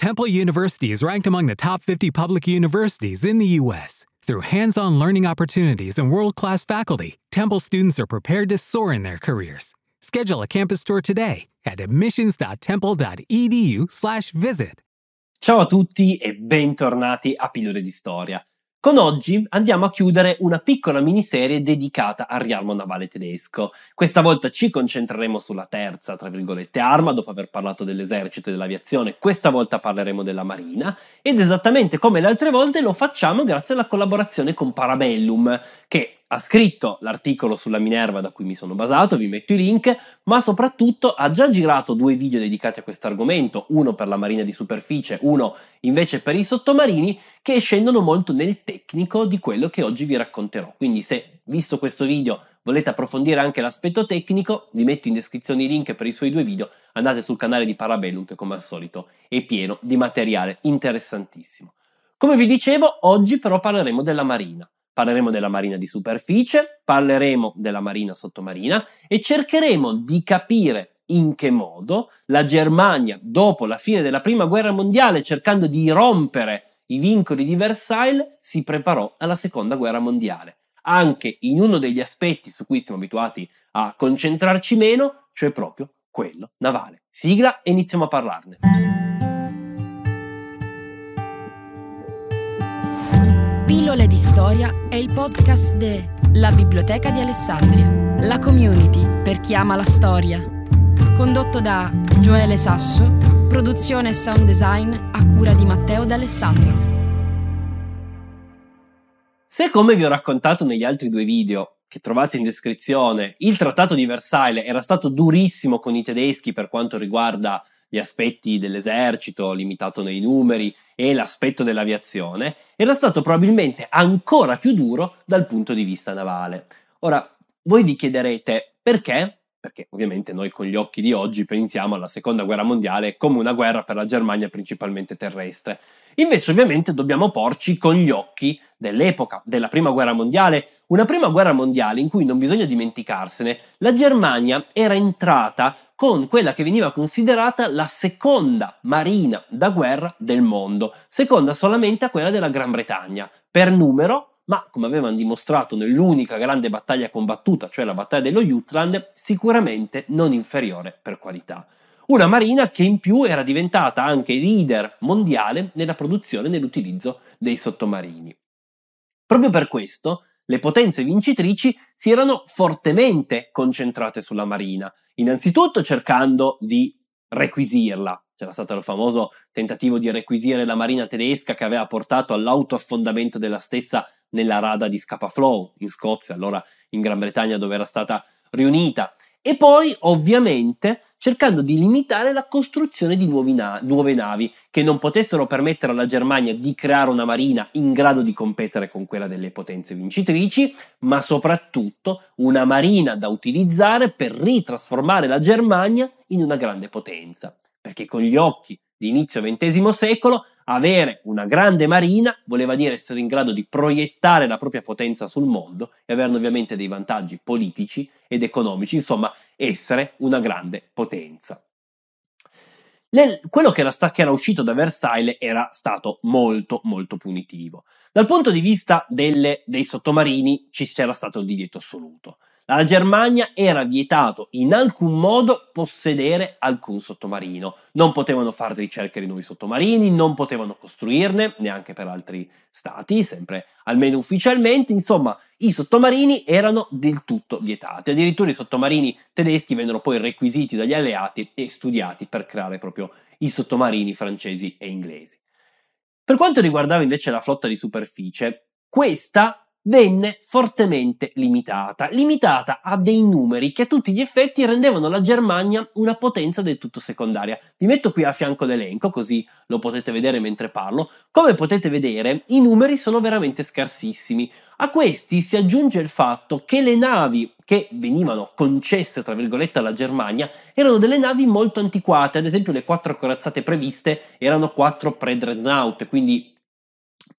Temple University is ranked among the top 50 public universities in the U.S. Through hands on learning opportunities and world class faculty, Temple students are prepared to soar in their careers. Schedule a campus tour today at admissions.temple.edu/slash visit. Ciao a tutti e bentornati a Pillole di Storia. Con oggi andiamo a chiudere una piccola miniserie dedicata al riarmo navale tedesco. Questa volta ci concentreremo sulla terza, tra virgolette, arma, dopo aver parlato dell'esercito e dell'aviazione. Questa volta parleremo della marina ed esattamente come le altre volte lo facciamo grazie alla collaborazione con Parabellum, che ha scritto l'articolo sulla Minerva da cui mi sono basato, vi metto i link, ma soprattutto ha già girato due video dedicati a questo argomento, uno per la marina di superficie, uno invece per i sottomarini, che scendono molto nel tecnico di quello che oggi vi racconterò. Quindi se, visto questo video, volete approfondire anche l'aspetto tecnico, vi metto in descrizione i link per i suoi due video, andate sul canale di Parabellum che come al solito è pieno di materiale interessantissimo. Come vi dicevo, oggi però parleremo della marina parleremo della marina di superficie, parleremo della marina sottomarina e cercheremo di capire in che modo la Germania, dopo la fine della prima guerra mondiale, cercando di rompere i vincoli di Versailles, si preparò alla seconda guerra mondiale. Anche in uno degli aspetti su cui siamo abituati a concentrarci meno, cioè proprio quello navale. Sigla e iniziamo a parlarne. Pillole di Storia è il podcast de La Biblioteca di Alessandria, la community per chi ama la storia. Condotto da Gioele Sasso, produzione e sound design a cura di Matteo D'Alessandro. Se come vi ho raccontato negli altri due video che trovate in descrizione, il trattato di Versailles era stato durissimo con i tedeschi per quanto riguarda gli aspetti dell'esercito, limitato nei numeri, e l'aspetto dell'aviazione, era stato probabilmente ancora più duro dal punto di vista navale. Ora, voi vi chiederete perché? Perché ovviamente noi con gli occhi di oggi pensiamo alla seconda guerra mondiale come una guerra per la Germania principalmente terrestre. Invece ovviamente dobbiamo porci con gli occhi dell'epoca, della prima guerra mondiale, una prima guerra mondiale in cui non bisogna dimenticarsene, la Germania era entrata con quella che veniva considerata la seconda marina da guerra del mondo, seconda solamente a quella della Gran Bretagna, per numero, ma come avevano dimostrato nell'unica grande battaglia combattuta, cioè la battaglia dello Jutland, sicuramente non inferiore per qualità. Una marina che in più era diventata anche leader mondiale nella produzione e nell'utilizzo dei sottomarini. Proprio per questo, le potenze vincitrici si erano fortemente concentrate sulla marina, innanzitutto cercando di requisirla. C'era stato il famoso tentativo di requisire la marina tedesca che aveva portato all'autoaffondamento della stessa nella rada di Scapa-Flow in Scozia, allora in Gran Bretagna dove era stata riunita. E poi, ovviamente, cercando di limitare la costruzione di na- nuove navi che non potessero permettere alla Germania di creare una marina in grado di competere con quella delle potenze vincitrici, ma soprattutto una marina da utilizzare per ritrasformare la Germania in una grande potenza. Perché con gli occhi di inizio XX secolo avere una grande marina voleva dire essere in grado di proiettare la propria potenza sul mondo e averne ovviamente dei vantaggi politici ed economici, insomma essere una grande potenza. Le, quello che era, che era, uscito da Versailles era stato molto molto punitivo. Dal punto di vista delle, dei sottomarini ci c'era stato il divieto assoluto. Alla Germania era vietato in alcun modo possedere alcun sottomarino. Non potevano fare ricerche di nuovi sottomarini, non potevano costruirne, neanche per altri stati, sempre almeno ufficialmente. Insomma, i sottomarini erano del tutto vietati. Addirittura i sottomarini tedeschi vennero poi requisiti dagli alleati e studiati per creare proprio i sottomarini francesi e inglesi. Per quanto riguardava invece la flotta di superficie, questa venne fortemente limitata, limitata a dei numeri che a tutti gli effetti rendevano la Germania una potenza del tutto secondaria. Vi metto qui a fianco l'elenco così lo potete vedere mentre parlo. Come potete vedere i numeri sono veramente scarsissimi. A questi si aggiunge il fatto che le navi che venivano concesse tra virgolette alla Germania erano delle navi molto antiquate, ad esempio le quattro corazzate previste erano quattro pre-dreadnought, quindi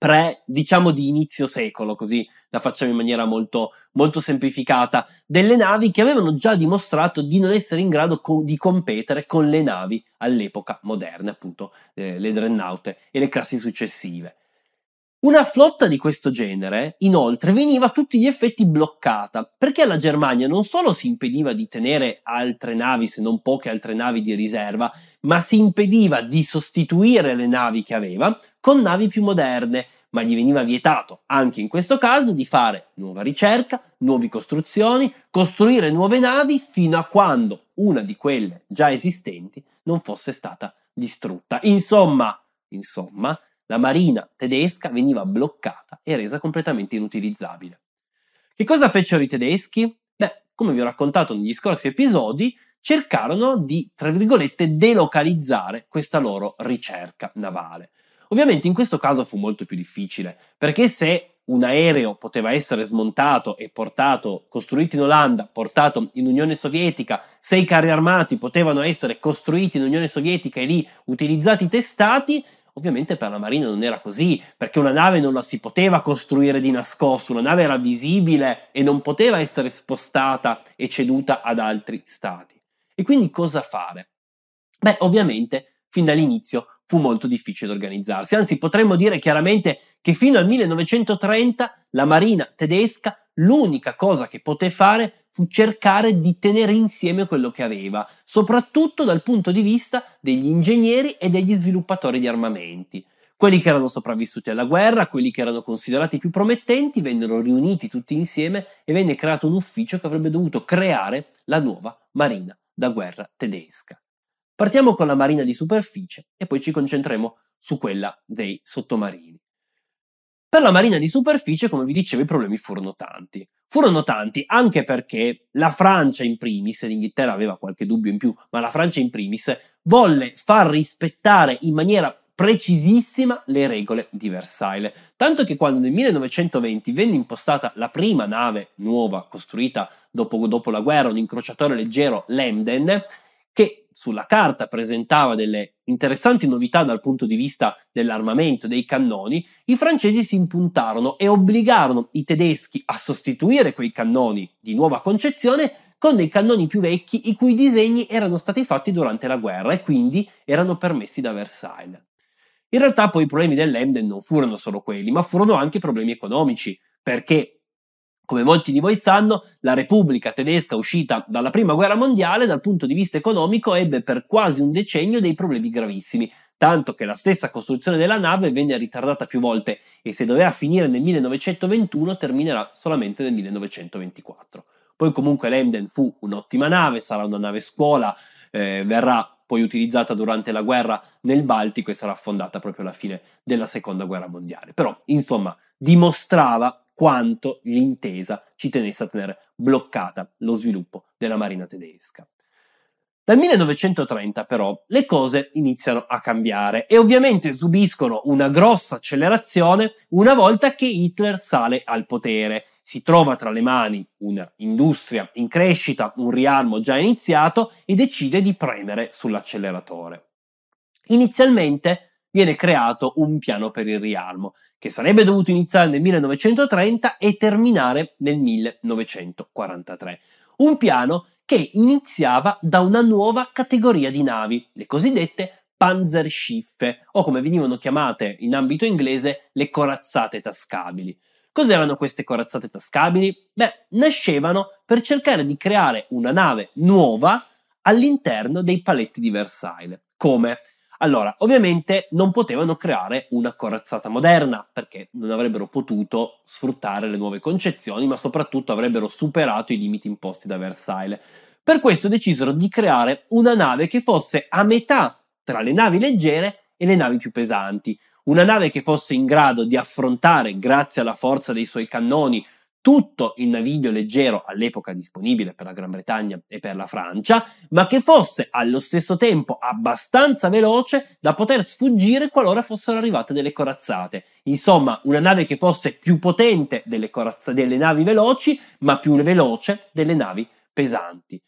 pre, diciamo di inizio secolo, così la facciamo in maniera molto, molto semplificata, delle navi che avevano già dimostrato di non essere in grado co- di competere con le navi all'epoca moderne, appunto eh, le dreadnought e le classi successive. Una flotta di questo genere, inoltre, veniva a tutti gli effetti bloccata, perché la Germania non solo si impediva di tenere altre navi, se non poche altre navi di riserva, ma si impediva di sostituire le navi che aveva con navi più moderne, ma gli veniva vietato, anche in questo caso, di fare nuova ricerca, nuove costruzioni, costruire nuove navi fino a quando una di quelle già esistenti non fosse stata distrutta. Insomma, insomma, la marina tedesca veniva bloccata e resa completamente inutilizzabile. Che cosa fecero i tedeschi? Beh, come vi ho raccontato negli scorsi episodi, cercarono di, tra virgolette, delocalizzare questa loro ricerca navale. Ovviamente in questo caso fu molto più difficile, perché se un aereo poteva essere smontato e portato, costruito in Olanda, portato in Unione Sovietica, se i carri armati potevano essere costruiti in Unione Sovietica e lì utilizzati testati, Ovviamente per la Marina non era così, perché una nave non la si poteva costruire di nascosto, una nave era visibile e non poteva essere spostata e ceduta ad altri stati. E quindi cosa fare? Beh, ovviamente, fin dall'inizio fu molto difficile organizzarsi, anzi potremmo dire chiaramente che fino al 1930 la Marina tedesca l'unica cosa che poté fare fu cercare di tenere insieme quello che aveva, soprattutto dal punto di vista degli ingegneri e degli sviluppatori di armamenti. Quelli che erano sopravvissuti alla guerra, quelli che erano considerati più promettenti, vennero riuniti tutti insieme e venne creato un ufficio che avrebbe dovuto creare la nuova marina da guerra tedesca. Partiamo con la marina di superficie e poi ci concentreremo su quella dei sottomarini. Per la marina di superficie, come vi dicevo, i problemi furono tanti. Furono tanti anche perché la Francia in primis, l'Inghilterra aveva qualche dubbio in più, ma la Francia in primis volle far rispettare in maniera precisissima le regole di Versailles. Tanto che quando nel 1920 venne impostata la prima nave nuova costruita dopo, dopo la guerra, un incrociatore leggero Lemden, sulla carta presentava delle interessanti novità dal punto di vista dell'armamento, dei cannoni, i francesi si impuntarono e obbligarono i tedeschi a sostituire quei cannoni di nuova concezione con dei cannoni più vecchi i cui disegni erano stati fatti durante la guerra e quindi erano permessi da Versailles. In realtà poi i problemi dell'Emden non furono solo quelli, ma furono anche problemi economici, perché come molti di voi sanno, la Repubblica tedesca uscita dalla Prima Guerra Mondiale dal punto di vista economico ebbe per quasi un decennio dei problemi gravissimi, tanto che la stessa costruzione della nave venne ritardata più volte e se doveva finire nel 1921 terminerà solamente nel 1924. Poi comunque l'Emden fu un'ottima nave, sarà una nave scuola, eh, verrà poi utilizzata durante la guerra nel Baltico e sarà affondata proprio alla fine della Seconda Guerra Mondiale. Però, insomma, dimostrava quanto l'intesa ci tenesse a tenere bloccata lo sviluppo della marina tedesca. Dal 1930 però le cose iniziano a cambiare e ovviamente subiscono una grossa accelerazione una volta che Hitler sale al potere. Si trova tra le mani un'industria in crescita, un riarmo già iniziato e decide di premere sull'acceleratore. Inizialmente viene creato un piano per il riarmo, che sarebbe dovuto iniziare nel 1930 e terminare nel 1943. Un piano che iniziava da una nuova categoria di navi, le cosiddette Panzerschiffe, o come venivano chiamate in ambito inglese le corazzate tascabili. Cos'erano queste corazzate tascabili? Beh, nascevano per cercare di creare una nave nuova all'interno dei paletti di Versailles. Come? Allora, ovviamente non potevano creare una corazzata moderna perché non avrebbero potuto sfruttare le nuove concezioni, ma soprattutto avrebbero superato i limiti imposti da Versailles. Per questo decisero di creare una nave che fosse a metà tra le navi leggere e le navi più pesanti, una nave che fosse in grado di affrontare, grazie alla forza dei suoi cannoni, tutto il naviglio leggero all'epoca disponibile per la Gran Bretagna e per la Francia, ma che fosse allo stesso tempo abbastanza veloce da poter sfuggire qualora fossero arrivate delle corazzate. Insomma, una nave che fosse più potente delle, corazza- delle navi veloci, ma più veloce delle navi pesanti.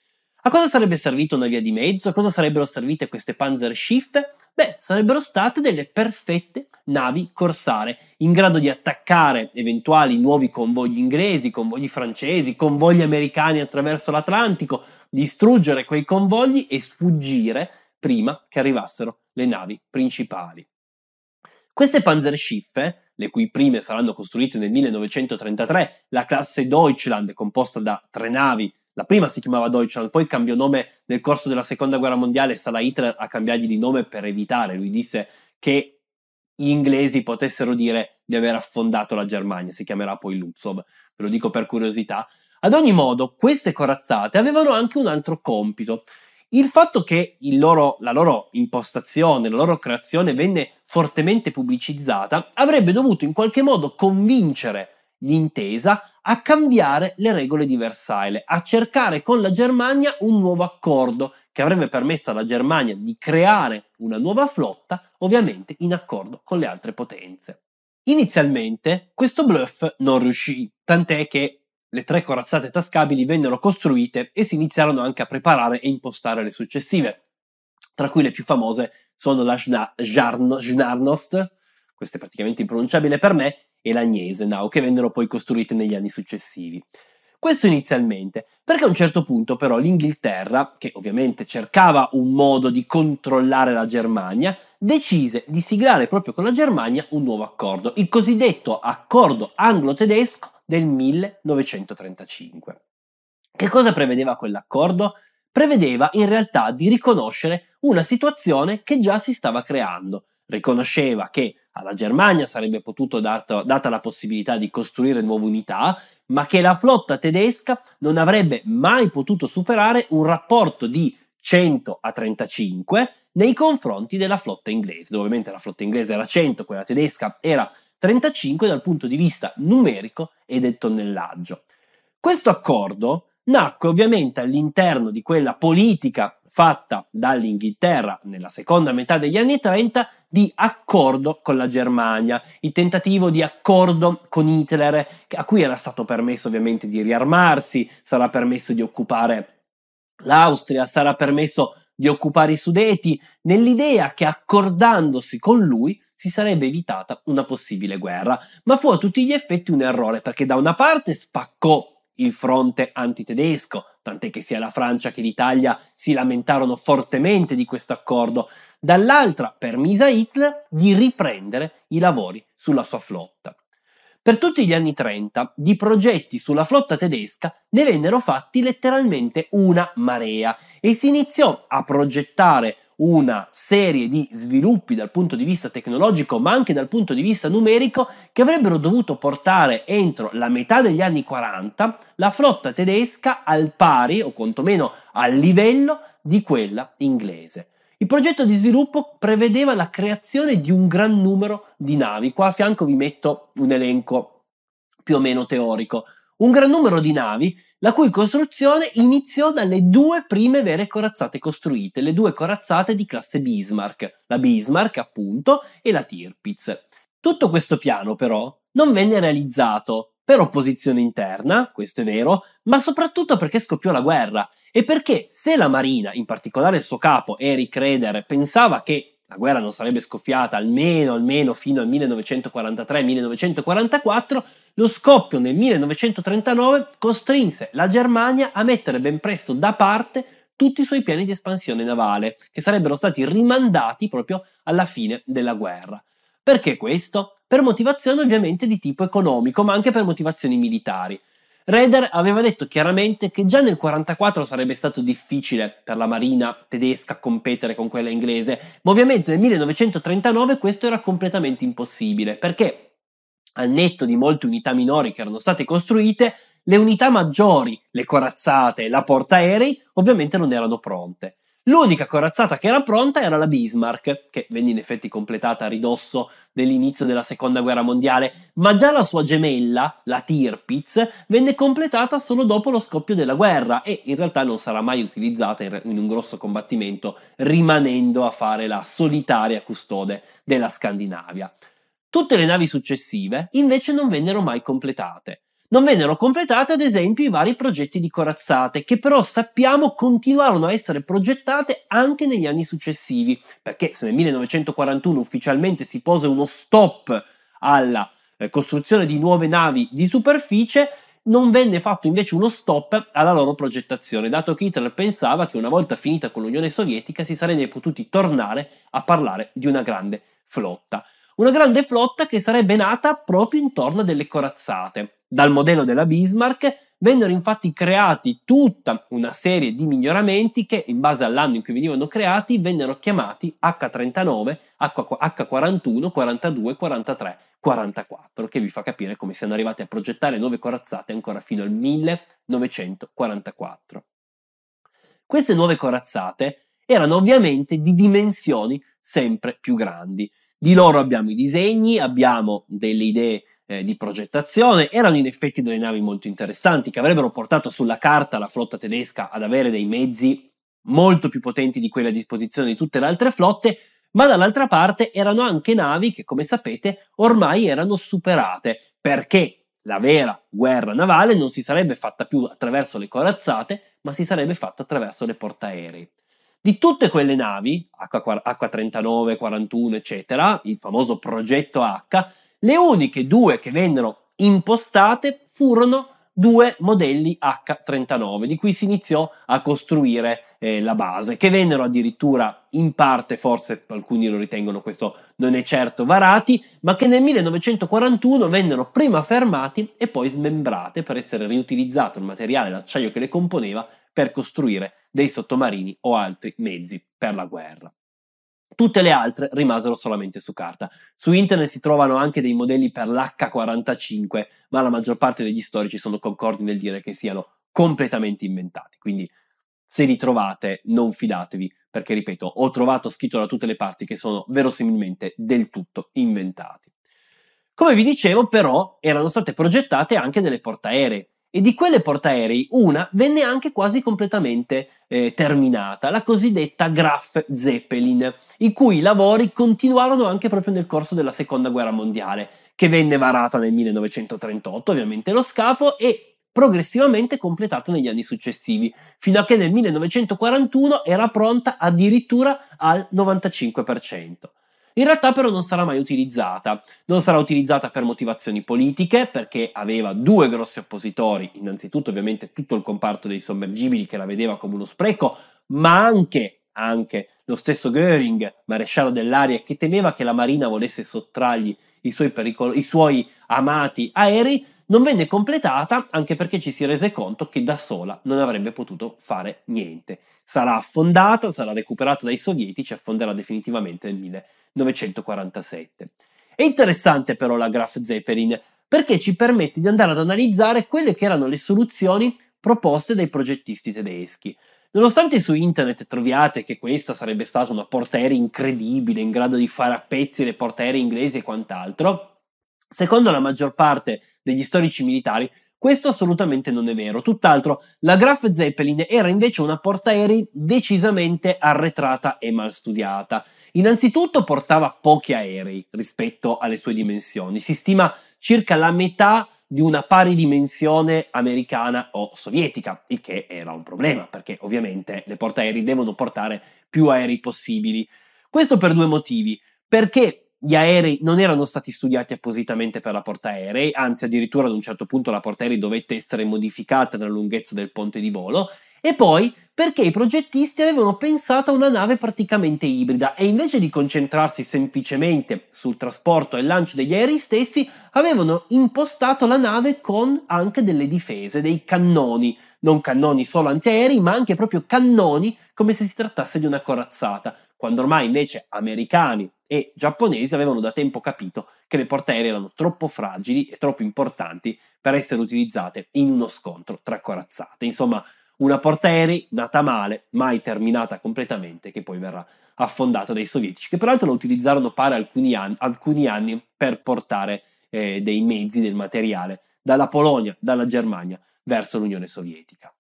A cosa sarebbe servita una via di mezzo? A cosa sarebbero servite queste Panzerschiffe? Beh, sarebbero state delle perfette navi corsare in grado di attaccare eventuali nuovi convogli inglesi, convogli francesi, convogli americani attraverso l'Atlantico, distruggere quei convogli e sfuggire prima che arrivassero le navi principali. Queste Panzerschiffe, le cui prime saranno costruite nel 1933, la classe Deutschland, composta da tre navi, la prima si chiamava Deutschland, poi cambiò nome nel corso della seconda guerra mondiale, sarà Hitler a cambiargli di nome per evitare, lui disse che gli inglesi potessero dire di aver affondato la Germania, si chiamerà poi Lutzov, ve lo dico per curiosità. Ad ogni modo, queste corazzate avevano anche un altro compito. Il fatto che il loro, la loro impostazione, la loro creazione venne fortemente pubblicizzata avrebbe dovuto in qualche modo convincere l'intesa a cambiare le regole di Versailles, a cercare con la Germania un nuovo accordo che avrebbe permesso alla Germania di creare una nuova flotta, ovviamente in accordo con le altre potenze. Inizialmente questo bluff non riuscì, tant'è che le tre corazzate tascabili vennero costruite e si iniziarono anche a preparare e impostare le successive, tra cui le più famose sono la Schnarnost, questa è praticamente impronunciabile per me, e la Gneisenau, che vennero poi costruite negli anni successivi. Questo inizialmente, perché a un certo punto però l'Inghilterra, che ovviamente cercava un modo di controllare la Germania, decise di siglare proprio con la Germania un nuovo accordo, il cosiddetto accordo anglo-tedesco del 1935. Che cosa prevedeva quell'accordo? Prevedeva in realtà di riconoscere una situazione che già si stava creando. Riconosceva che alla Germania sarebbe potuto dato, data la possibilità di costruire nuove unità, ma che la flotta tedesca non avrebbe mai potuto superare un rapporto di 100 a 35 nei confronti della flotta inglese, ovviamente la flotta inglese era 100, quella tedesca era 35 dal punto di vista numerico e del tonnellaggio. Questo accordo nacque ovviamente all'interno di quella politica fatta dall'Inghilterra nella seconda metà degli anni 30 di accordo con la Germania, il tentativo di accordo con Hitler, a cui era stato permesso ovviamente di riarmarsi, sarà permesso di occupare l'Austria, sarà permesso di occupare i Sudeti, nell'idea che accordandosi con lui si sarebbe evitata una possibile guerra. Ma fu a tutti gli effetti un errore, perché da una parte spaccò il fronte antitedesco, tant'è che sia la Francia che l'Italia si lamentarono fortemente di questo accordo, dall'altra permise a Hitler di riprendere i lavori sulla sua flotta. Per tutti gli anni 30 di progetti sulla flotta tedesca ne vennero fatti letteralmente una marea e si iniziò a progettare una serie di sviluppi dal punto di vista tecnologico ma anche dal punto di vista numerico che avrebbero dovuto portare entro la metà degli anni 40 la flotta tedesca al pari o quantomeno al livello di quella inglese. Il progetto di sviluppo prevedeva la creazione di un gran numero di navi. Qua a fianco vi metto un elenco più o meno teorico. Un gran numero di navi la cui costruzione iniziò dalle due prime vere corazzate costruite, le due corazzate di classe Bismarck, la Bismarck appunto e la Tirpitz. Tutto questo piano però non venne realizzato per opposizione interna, questo è vero, ma soprattutto perché scoppiò la guerra e perché se la Marina, in particolare il suo capo Eric Reder, pensava che la guerra non sarebbe scoppiata almeno, almeno fino al 1943-1944, lo scoppio nel 1939 costrinse la Germania a mettere ben presto da parte tutti i suoi piani di espansione navale, che sarebbero stati rimandati proprio alla fine della guerra. Perché questo? Per motivazioni ovviamente di tipo economico, ma anche per motivazioni militari. Raeder aveva detto chiaramente che già nel 1944 sarebbe stato difficile per la marina tedesca competere con quella inglese, ma ovviamente nel 1939 questo era completamente impossibile, perché al netto di molte unità minori che erano state costruite, le unità maggiori, le corazzate, la portaerei, ovviamente non erano pronte. L'unica corazzata che era pronta era la Bismarck, che venne in effetti completata a ridosso dell'inizio della seconda guerra mondiale, ma già la sua gemella, la Tirpitz, venne completata solo dopo lo scoppio della guerra e in realtà non sarà mai utilizzata in un grosso combattimento, rimanendo a fare la solitaria custode della Scandinavia. Tutte le navi successive invece non vennero mai completate. Non vennero completate ad esempio i vari progetti di corazzate, che però sappiamo continuarono a essere progettate anche negli anni successivi, perché se nel 1941 ufficialmente si pose uno stop alla eh, costruzione di nuove navi di superficie, non venne fatto invece uno stop alla loro progettazione, dato che Hitler pensava che una volta finita con l'Unione Sovietica si sarebbe potuti tornare a parlare di una grande flotta. Una grande flotta che sarebbe nata proprio intorno a delle corazzate. Dal modello della Bismarck vennero infatti creati tutta una serie di miglioramenti che, in base all'anno in cui venivano creati, vennero chiamati H39, H41, 42, 43, 44, che vi fa capire come siano arrivati a progettare nuove corazzate ancora fino al 1944. Queste nuove corazzate erano ovviamente di dimensioni sempre più grandi. Di loro abbiamo i disegni, abbiamo delle idee eh, di progettazione, erano in effetti delle navi molto interessanti che avrebbero portato sulla carta la flotta tedesca ad avere dei mezzi molto più potenti di quelli a disposizione di tutte le altre flotte, ma dall'altra parte erano anche navi che, come sapete, ormai erano superate, perché la vera guerra navale non si sarebbe fatta più attraverso le corazzate, ma si sarebbe fatta attraverso le portaerei. Di tutte quelle navi, H39, 41, eccetera, il famoso progetto H, le uniche due che vennero impostate furono due modelli H39 di cui si iniziò a costruire eh, la base, che vennero addirittura in parte, forse alcuni lo ritengono questo non è certo, varati, ma che nel 1941 vennero prima fermati e poi smembrate per essere riutilizzato il materiale, l'acciaio che le componeva, per costruire dei sottomarini o altri mezzi per la guerra. Tutte le altre rimasero solamente su carta. Su internet si trovano anche dei modelli per l'H45, ma la maggior parte degli storici sono concordi nel dire che siano completamente inventati. Quindi se li trovate non fidatevi, perché ripeto, ho trovato scritto da tutte le parti che sono verosimilmente del tutto inventati. Come vi dicevo, però, erano state progettate anche delle portaerei e di quelle portaerei una venne anche quasi completamente eh, terminata, la cosiddetta Graf Zeppelin, i cui lavori continuarono anche proprio nel corso della seconda guerra mondiale, che venne varata nel 1938, ovviamente lo scafo, e progressivamente completato negli anni successivi, fino a che nel 1941 era pronta addirittura al 95%. In realtà però non sarà mai utilizzata, non sarà utilizzata per motivazioni politiche perché aveva due grossi oppositori, innanzitutto ovviamente tutto il comparto dei sommergibili che la vedeva come uno spreco, ma anche, anche lo stesso Göring, maresciallo dell'aria, che temeva che la Marina volesse sottrargli i suoi, pericolo- i suoi amati aerei, non venne completata anche perché ci si rese conto che da sola non avrebbe potuto fare niente. Sarà affondata, sarà recuperata dai sovietici e affonderà definitivamente nel 1900. 1947. È interessante però la Graf Zeppelin perché ci permette di andare ad analizzare quelle che erano le soluzioni proposte dai progettisti tedeschi. Nonostante su internet troviate che questa sarebbe stata una portaerei incredibile, in grado di fare a pezzi le portaerei inglesi e quant'altro, secondo la maggior parte degli storici militari, questo assolutamente non è vero. Tutt'altro, la Graf Zeppelin era invece una portaerei decisamente arretrata e mal studiata. Innanzitutto portava pochi aerei rispetto alle sue dimensioni, si stima circa la metà di una pari dimensione americana o sovietica, il che era un problema, perché ovviamente le portaerei devono portare più aerei possibili. Questo per due motivi, perché gli aerei non erano stati studiati appositamente per la portaerei, anzi addirittura ad un certo punto la portaerei dovette essere modificata nella lunghezza del ponte di volo, e poi perché i progettisti avevano pensato a una nave praticamente ibrida e invece di concentrarsi semplicemente sul trasporto e il lancio degli aerei stessi, avevano impostato la nave con anche delle difese, dei cannoni, non cannoni solo antiaerei, ma anche proprio cannoni come se si trattasse di una corazzata, quando ormai invece americani e giapponesi avevano da tempo capito che le portaerei erano troppo fragili e troppo importanti per essere utilizzate in uno scontro tra corazzate. Insomma, una portaerei nata male, mai terminata completamente, che poi verrà affondata dai sovietici, che peraltro lo utilizzarono pare alcuni anni, alcuni anni per portare eh, dei mezzi, del materiale dalla Polonia, dalla Germania verso l'Unione Sovietica.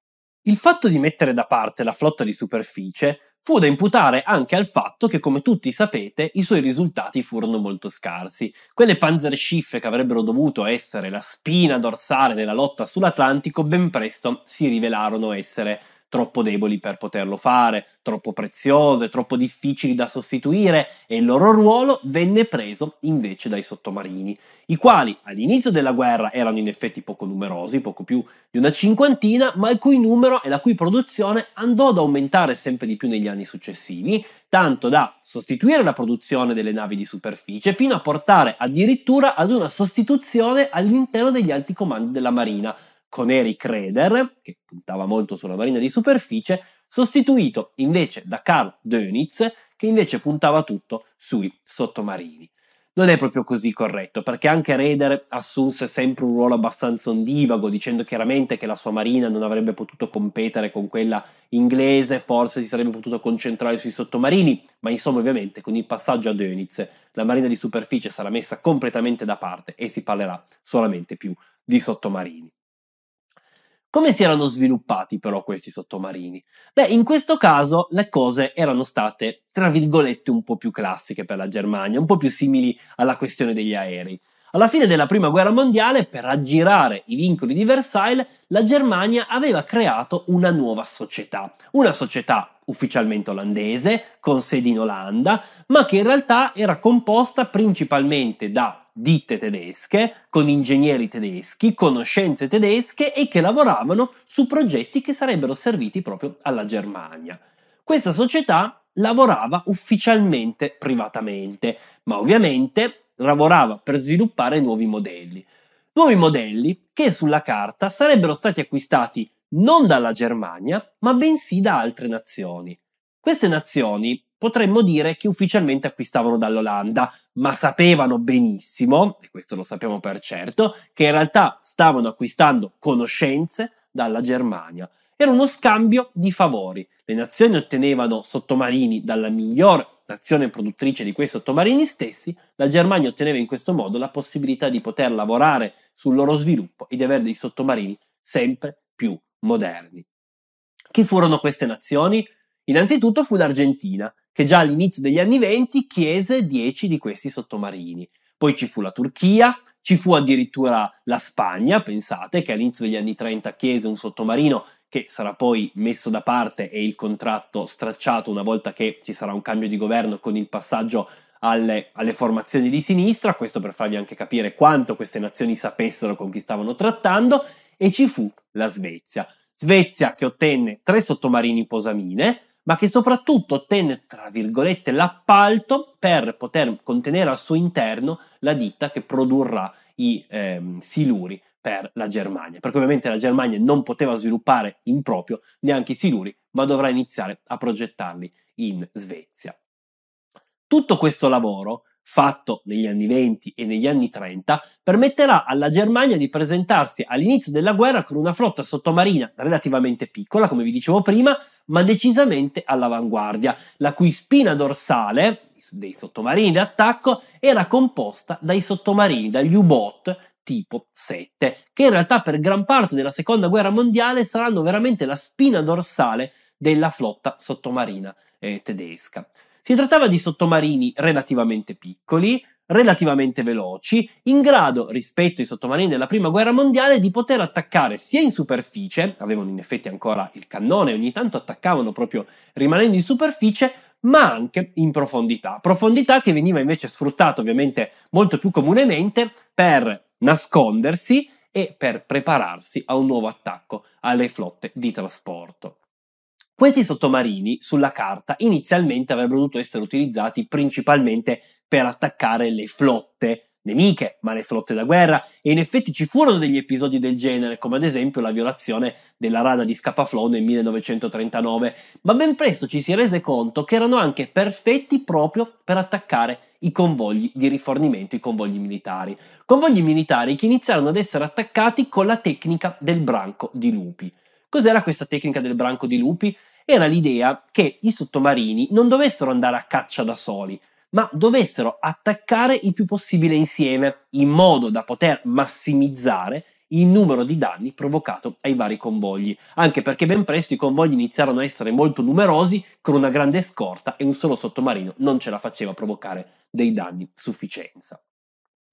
Il fatto di mettere da parte la flotta di superficie fu da imputare anche al fatto che, come tutti sapete, i suoi risultati furono molto scarsi. Quelle panzerschiffe che avrebbero dovuto essere la spina dorsale nella lotta sull'Atlantico ben presto si rivelarono essere troppo deboli per poterlo fare, troppo preziose, troppo difficili da sostituire e il loro ruolo venne preso invece dai sottomarini, i quali all'inizio della guerra erano in effetti poco numerosi, poco più di una cinquantina, ma il cui numero e la cui produzione andò ad aumentare sempre di più negli anni successivi, tanto da sostituire la produzione delle navi di superficie fino a portare addirittura ad una sostituzione all'interno degli alti comandi della Marina, con Eric Reder, che puntava molto sulla marina di superficie, sostituito invece da Karl Dönitz, che invece puntava tutto sui sottomarini. Non è proprio così corretto, perché anche Reder assunse sempre un ruolo abbastanza ondivago, dicendo chiaramente che la sua marina non avrebbe potuto competere con quella inglese, forse si sarebbe potuto concentrare sui sottomarini, ma insomma ovviamente con il passaggio a Dönitz la marina di superficie sarà messa completamente da parte e si parlerà solamente più di sottomarini. Come si erano sviluppati però questi sottomarini? Beh, in questo caso le cose erano state, tra virgolette, un po' più classiche per la Germania, un po' più simili alla questione degli aerei. Alla fine della prima guerra mondiale, per aggirare i vincoli di Versailles, la Germania aveva creato una nuova società, una società ufficialmente olandese, con sedi in Olanda, ma che in realtà era composta principalmente da ditte tedesche, con ingegneri tedeschi, conoscenze tedesche e che lavoravano su progetti che sarebbero serviti proprio alla Germania. Questa società lavorava ufficialmente privatamente, ma ovviamente lavorava per sviluppare nuovi modelli. Nuovi modelli che sulla carta sarebbero stati acquistati non dalla Germania, ma bensì da altre nazioni. Queste nazioni potremmo dire che ufficialmente acquistavano dall'Olanda, ma sapevano benissimo, e questo lo sappiamo per certo, che in realtà stavano acquistando conoscenze dalla Germania. Era uno scambio di favori. Le nazioni ottenevano sottomarini dalla miglior nazione produttrice di quei sottomarini stessi, la Germania otteneva in questo modo la possibilità di poter lavorare sul loro sviluppo e di avere dei sottomarini sempre più moderni. Chi furono queste nazioni? Innanzitutto fu l'Argentina, che già all'inizio degli anni venti chiese 10 di questi sottomarini. Poi ci fu la Turchia, ci fu addirittura la Spagna, pensate che all'inizio degli anni 30 chiese un sottomarino che sarà poi messo da parte e il contratto stracciato una volta che ci sarà un cambio di governo con il passaggio alle, alle, formazioni di sinistra, questo per farvi anche capire quanto queste nazioni sapessero con chi stavano trattando, e ci fu la Svezia. Svezia che ottenne tre sottomarini posamine, ma che soprattutto ottenne, tra virgolette, l'appalto per poter contenere al suo interno la ditta che produrrà i ehm, siluri per la Germania, perché ovviamente la Germania non poteva sviluppare in proprio neanche i siluri, ma dovrà iniziare a progettarli in Svezia. Tutto questo lavoro fatto negli anni 20 e negli anni 30, permetterà alla Germania di presentarsi all'inizio della guerra con una flotta sottomarina relativamente piccola, come vi dicevo prima, ma decisamente all'avanguardia, la cui spina dorsale dei sottomarini d'attacco era composta dai sottomarini, dagli U-boat tipo 7, che in realtà per gran parte della seconda guerra mondiale saranno veramente la spina dorsale della flotta sottomarina eh, tedesca. Si trattava di sottomarini relativamente piccoli, relativamente veloci, in grado, rispetto ai sottomarini della prima guerra mondiale, di poter attaccare sia in superficie, avevano in effetti ancora il cannone, ogni tanto attaccavano proprio rimanendo in superficie, ma anche in profondità. Profondità che veniva invece sfruttata ovviamente molto più comunemente per nascondersi e per prepararsi a un nuovo attacco alle flotte di trasporto. Questi sottomarini sulla carta inizialmente avrebbero dovuto essere utilizzati principalmente per attaccare le flotte nemiche, ma le flotte da guerra, e in effetti ci furono degli episodi del genere, come ad esempio la violazione della rada di Scapaflow nel 1939, ma ben presto ci si rese conto che erano anche perfetti proprio per attaccare i convogli di rifornimento, i convogli militari. Convogli militari che iniziarono ad essere attaccati con la tecnica del branco di lupi. Cos'era questa tecnica del branco di lupi? Era l'idea che i sottomarini non dovessero andare a caccia da soli, ma dovessero attaccare il più possibile insieme, in modo da poter massimizzare il numero di danni provocato ai vari convogli, anche perché ben presto i convogli iniziarono a essere molto numerosi, con una grande scorta e un solo sottomarino non ce la faceva provocare dei danni sufficienza.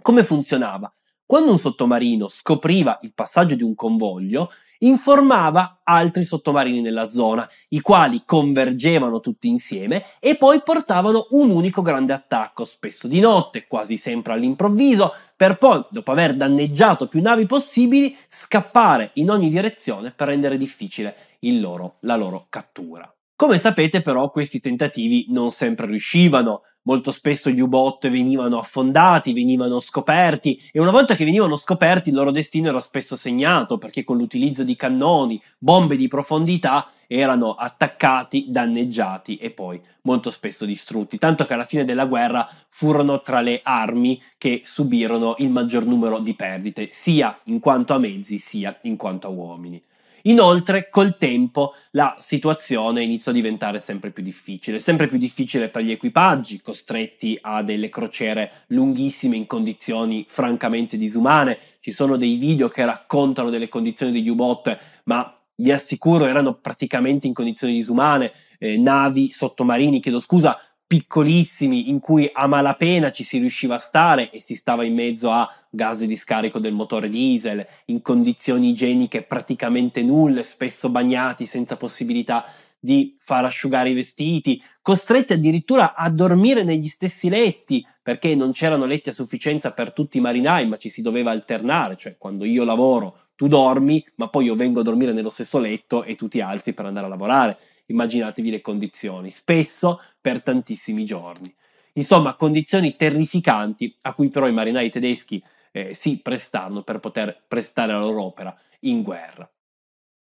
Come funzionava? Quando un sottomarino scopriva il passaggio di un convoglio, informava altri sottomarini nella zona, i quali convergevano tutti insieme e poi portavano un unico grande attacco, spesso di notte, quasi sempre all'improvviso, per poi, dopo aver danneggiato più navi possibili, scappare in ogni direzione per rendere difficile loro, la loro cattura. Come sapete però questi tentativi non sempre riuscivano, molto spesso gli U-Bot venivano affondati, venivano scoperti e una volta che venivano scoperti il loro destino era spesso segnato perché con l'utilizzo di cannoni, bombe di profondità erano attaccati, danneggiati e poi molto spesso distrutti, tanto che alla fine della guerra furono tra le armi che subirono il maggior numero di perdite, sia in quanto a mezzi sia in quanto a uomini. Inoltre, col tempo, la situazione iniziò a diventare sempre più difficile, sempre più difficile per gli equipaggi, costretti a delle crociere lunghissime in condizioni francamente disumane. Ci sono dei video che raccontano delle condizioni degli U-Bot, ma vi assicuro erano praticamente in condizioni disumane, eh, navi sottomarini, chiedo scusa, piccolissimi in cui a malapena ci si riusciva a stare e si stava in mezzo a gas di scarico del motore diesel, in condizioni igieniche praticamente nulle, spesso bagnati senza possibilità di far asciugare i vestiti, costretti addirittura a dormire negli stessi letti perché non c'erano letti a sufficienza per tutti i marinai, ma ci si doveva alternare, cioè quando io lavoro tu dormi, ma poi io vengo a dormire nello stesso letto e tu ti alzi per andare a lavorare. Immaginatevi le condizioni, spesso per tantissimi giorni. Insomma, condizioni terrificanti a cui però i marinai tedeschi eh, si prestarono per poter prestare la loro opera in guerra.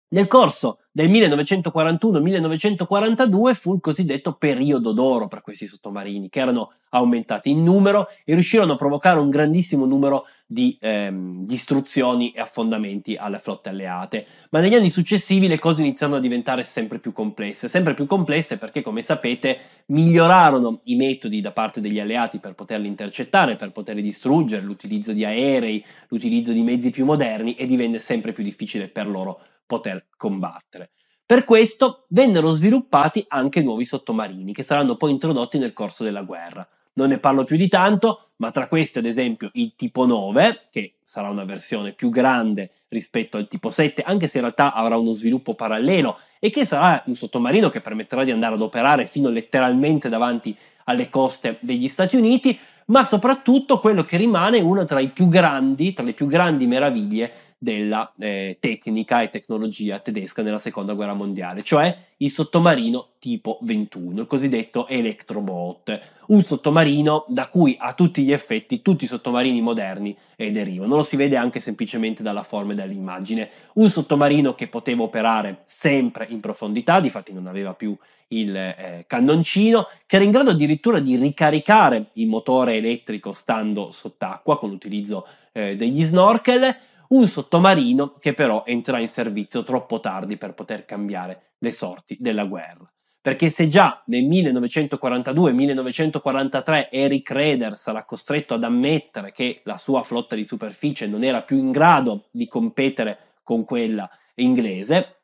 Nel corso del 1941-1942 fu il cosiddetto periodo d'oro per questi sottomarini, che erano aumentati in numero e riuscirono a provocare un grandissimo numero di ehm, distruzioni e affondamenti alle flotte alleate. Ma negli anni successivi le cose iniziarono a diventare sempre più complesse, sempre più complesse perché, come sapete, migliorarono i metodi da parte degli alleati per poterli intercettare, per poterli distruggere, l'utilizzo di aerei, l'utilizzo di mezzi più moderni e divenne sempre più difficile per loro poter combattere. Per questo vennero sviluppati anche nuovi sottomarini che saranno poi introdotti nel corso della guerra. Non ne parlo più di tanto, ma tra questi ad esempio il tipo 9, che sarà una versione più grande rispetto al tipo 7, anche se in realtà avrà uno sviluppo parallelo e che sarà un sottomarino che permetterà di andare ad operare fino letteralmente davanti alle coste degli Stati Uniti, ma soprattutto quello che rimane uno tra i più grandi, tra le più grandi meraviglie della eh, tecnica e tecnologia tedesca nella seconda guerra mondiale, cioè il sottomarino tipo 21, il cosiddetto Electrobot, un sottomarino da cui a tutti gli effetti tutti i sottomarini moderni eh, derivano, lo si vede anche semplicemente dalla forma e dall'immagine, un sottomarino che poteva operare sempre in profondità, difatti non aveva più il eh, cannoncino, che era in grado addirittura di ricaricare il motore elettrico stando sott'acqua con l'utilizzo eh, degli snorkel, un sottomarino che però entrerà in servizio troppo tardi per poter cambiare le sorti della guerra. Perché se già nel 1942-1943 Eric Rader sarà costretto ad ammettere che la sua flotta di superficie non era più in grado di competere con quella inglese,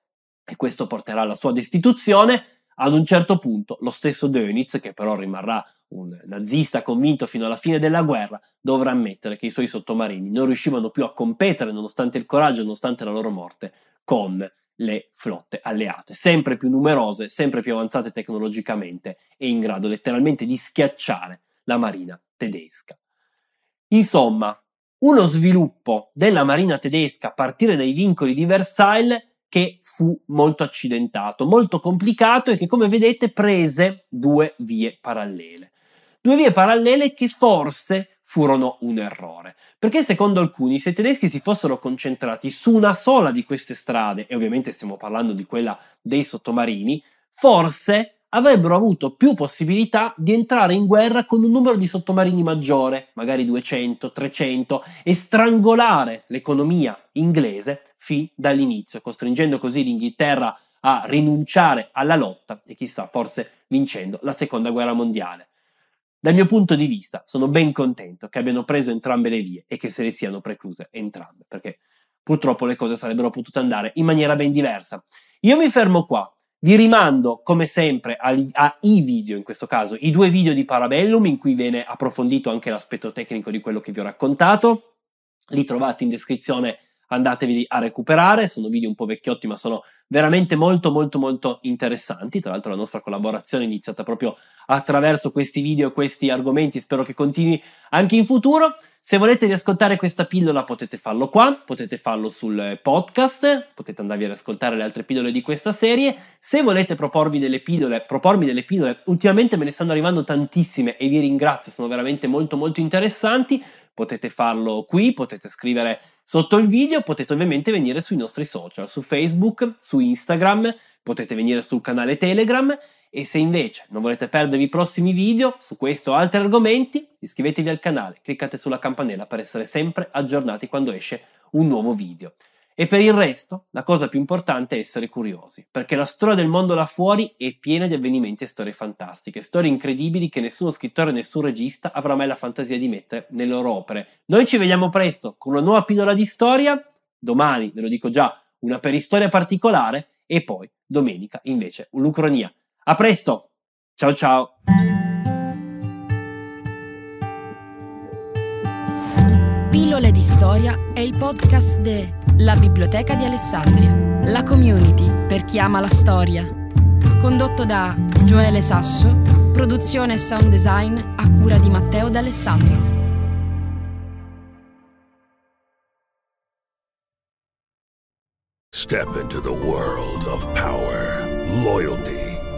e questo porterà alla sua destituzione, ad un certo punto lo stesso Dönitz, che però rimarrà un nazista convinto fino alla fine della guerra, dovrà ammettere che i suoi sottomarini non riuscivano più a competere, nonostante il coraggio, nonostante la loro morte, con le flotte alleate, sempre più numerose, sempre più avanzate tecnologicamente e in grado letteralmente di schiacciare la marina tedesca. Insomma, uno sviluppo della marina tedesca a partire dai vincoli di Versailles che fu molto accidentato, molto complicato e che come vedete prese due vie parallele. Due vie parallele che forse furono un errore, perché secondo alcuni se i tedeschi si fossero concentrati su una sola di queste strade, e ovviamente stiamo parlando di quella dei sottomarini, forse avrebbero avuto più possibilità di entrare in guerra con un numero di sottomarini maggiore, magari 200, 300, e strangolare l'economia inglese fin dall'inizio, costringendo così l'Inghilterra a rinunciare alla lotta e chissà, forse vincendo la seconda guerra mondiale. Dal mio punto di vista sono ben contento che abbiano preso entrambe le vie e che se le siano precluse entrambe, perché purtroppo le cose sarebbero potute andare in maniera ben diversa. Io mi fermo qua. Vi rimando come sempre ai, ai video, in questo caso, i due video di Parabellum in cui viene approfondito anche l'aspetto tecnico di quello che vi ho raccontato. Li trovate in descrizione, andatevi a recuperare, sono video un po' vecchiotti ma sono veramente molto molto molto interessanti. Tra l'altro la nostra collaborazione è iniziata proprio attraverso questi video e questi argomenti, spero che continui anche in futuro. Se volete riascoltare questa pillola potete farlo qua, potete farlo sul podcast, potete andarvi ad ascoltare le altre pillole di questa serie. Se volete proporvi delle pillole, propormi delle pillole, ultimamente me ne stanno arrivando tantissime e vi ringrazio, sono veramente molto molto interessanti. Potete farlo qui, potete scrivere sotto il video, potete ovviamente venire sui nostri social, su Facebook, su Instagram, potete venire sul canale Telegram e se invece non volete perdervi i prossimi video su questo o altri argomenti, iscrivetevi al canale, cliccate sulla campanella per essere sempre aggiornati quando esce un nuovo video. E per il resto, la cosa più importante è essere curiosi, perché la storia del mondo là fuori è piena di avvenimenti e storie fantastiche, storie incredibili che nessuno scrittore e nessun regista avrà mai la fantasia di mettere nelle loro opere. Noi ci vediamo presto con una nuova pillola di storia, domani, ve lo dico già, una peristoria particolare e poi domenica invece un'ucronia. A presto! Ciao ciao! Pillole di storia è il podcast de La Biblioteca di Alessandria, la community per chi ama la storia. Condotto da Gioele Sasso, produzione e sound design a cura di Matteo D'Alessandro. Step into the world of power, loyalty,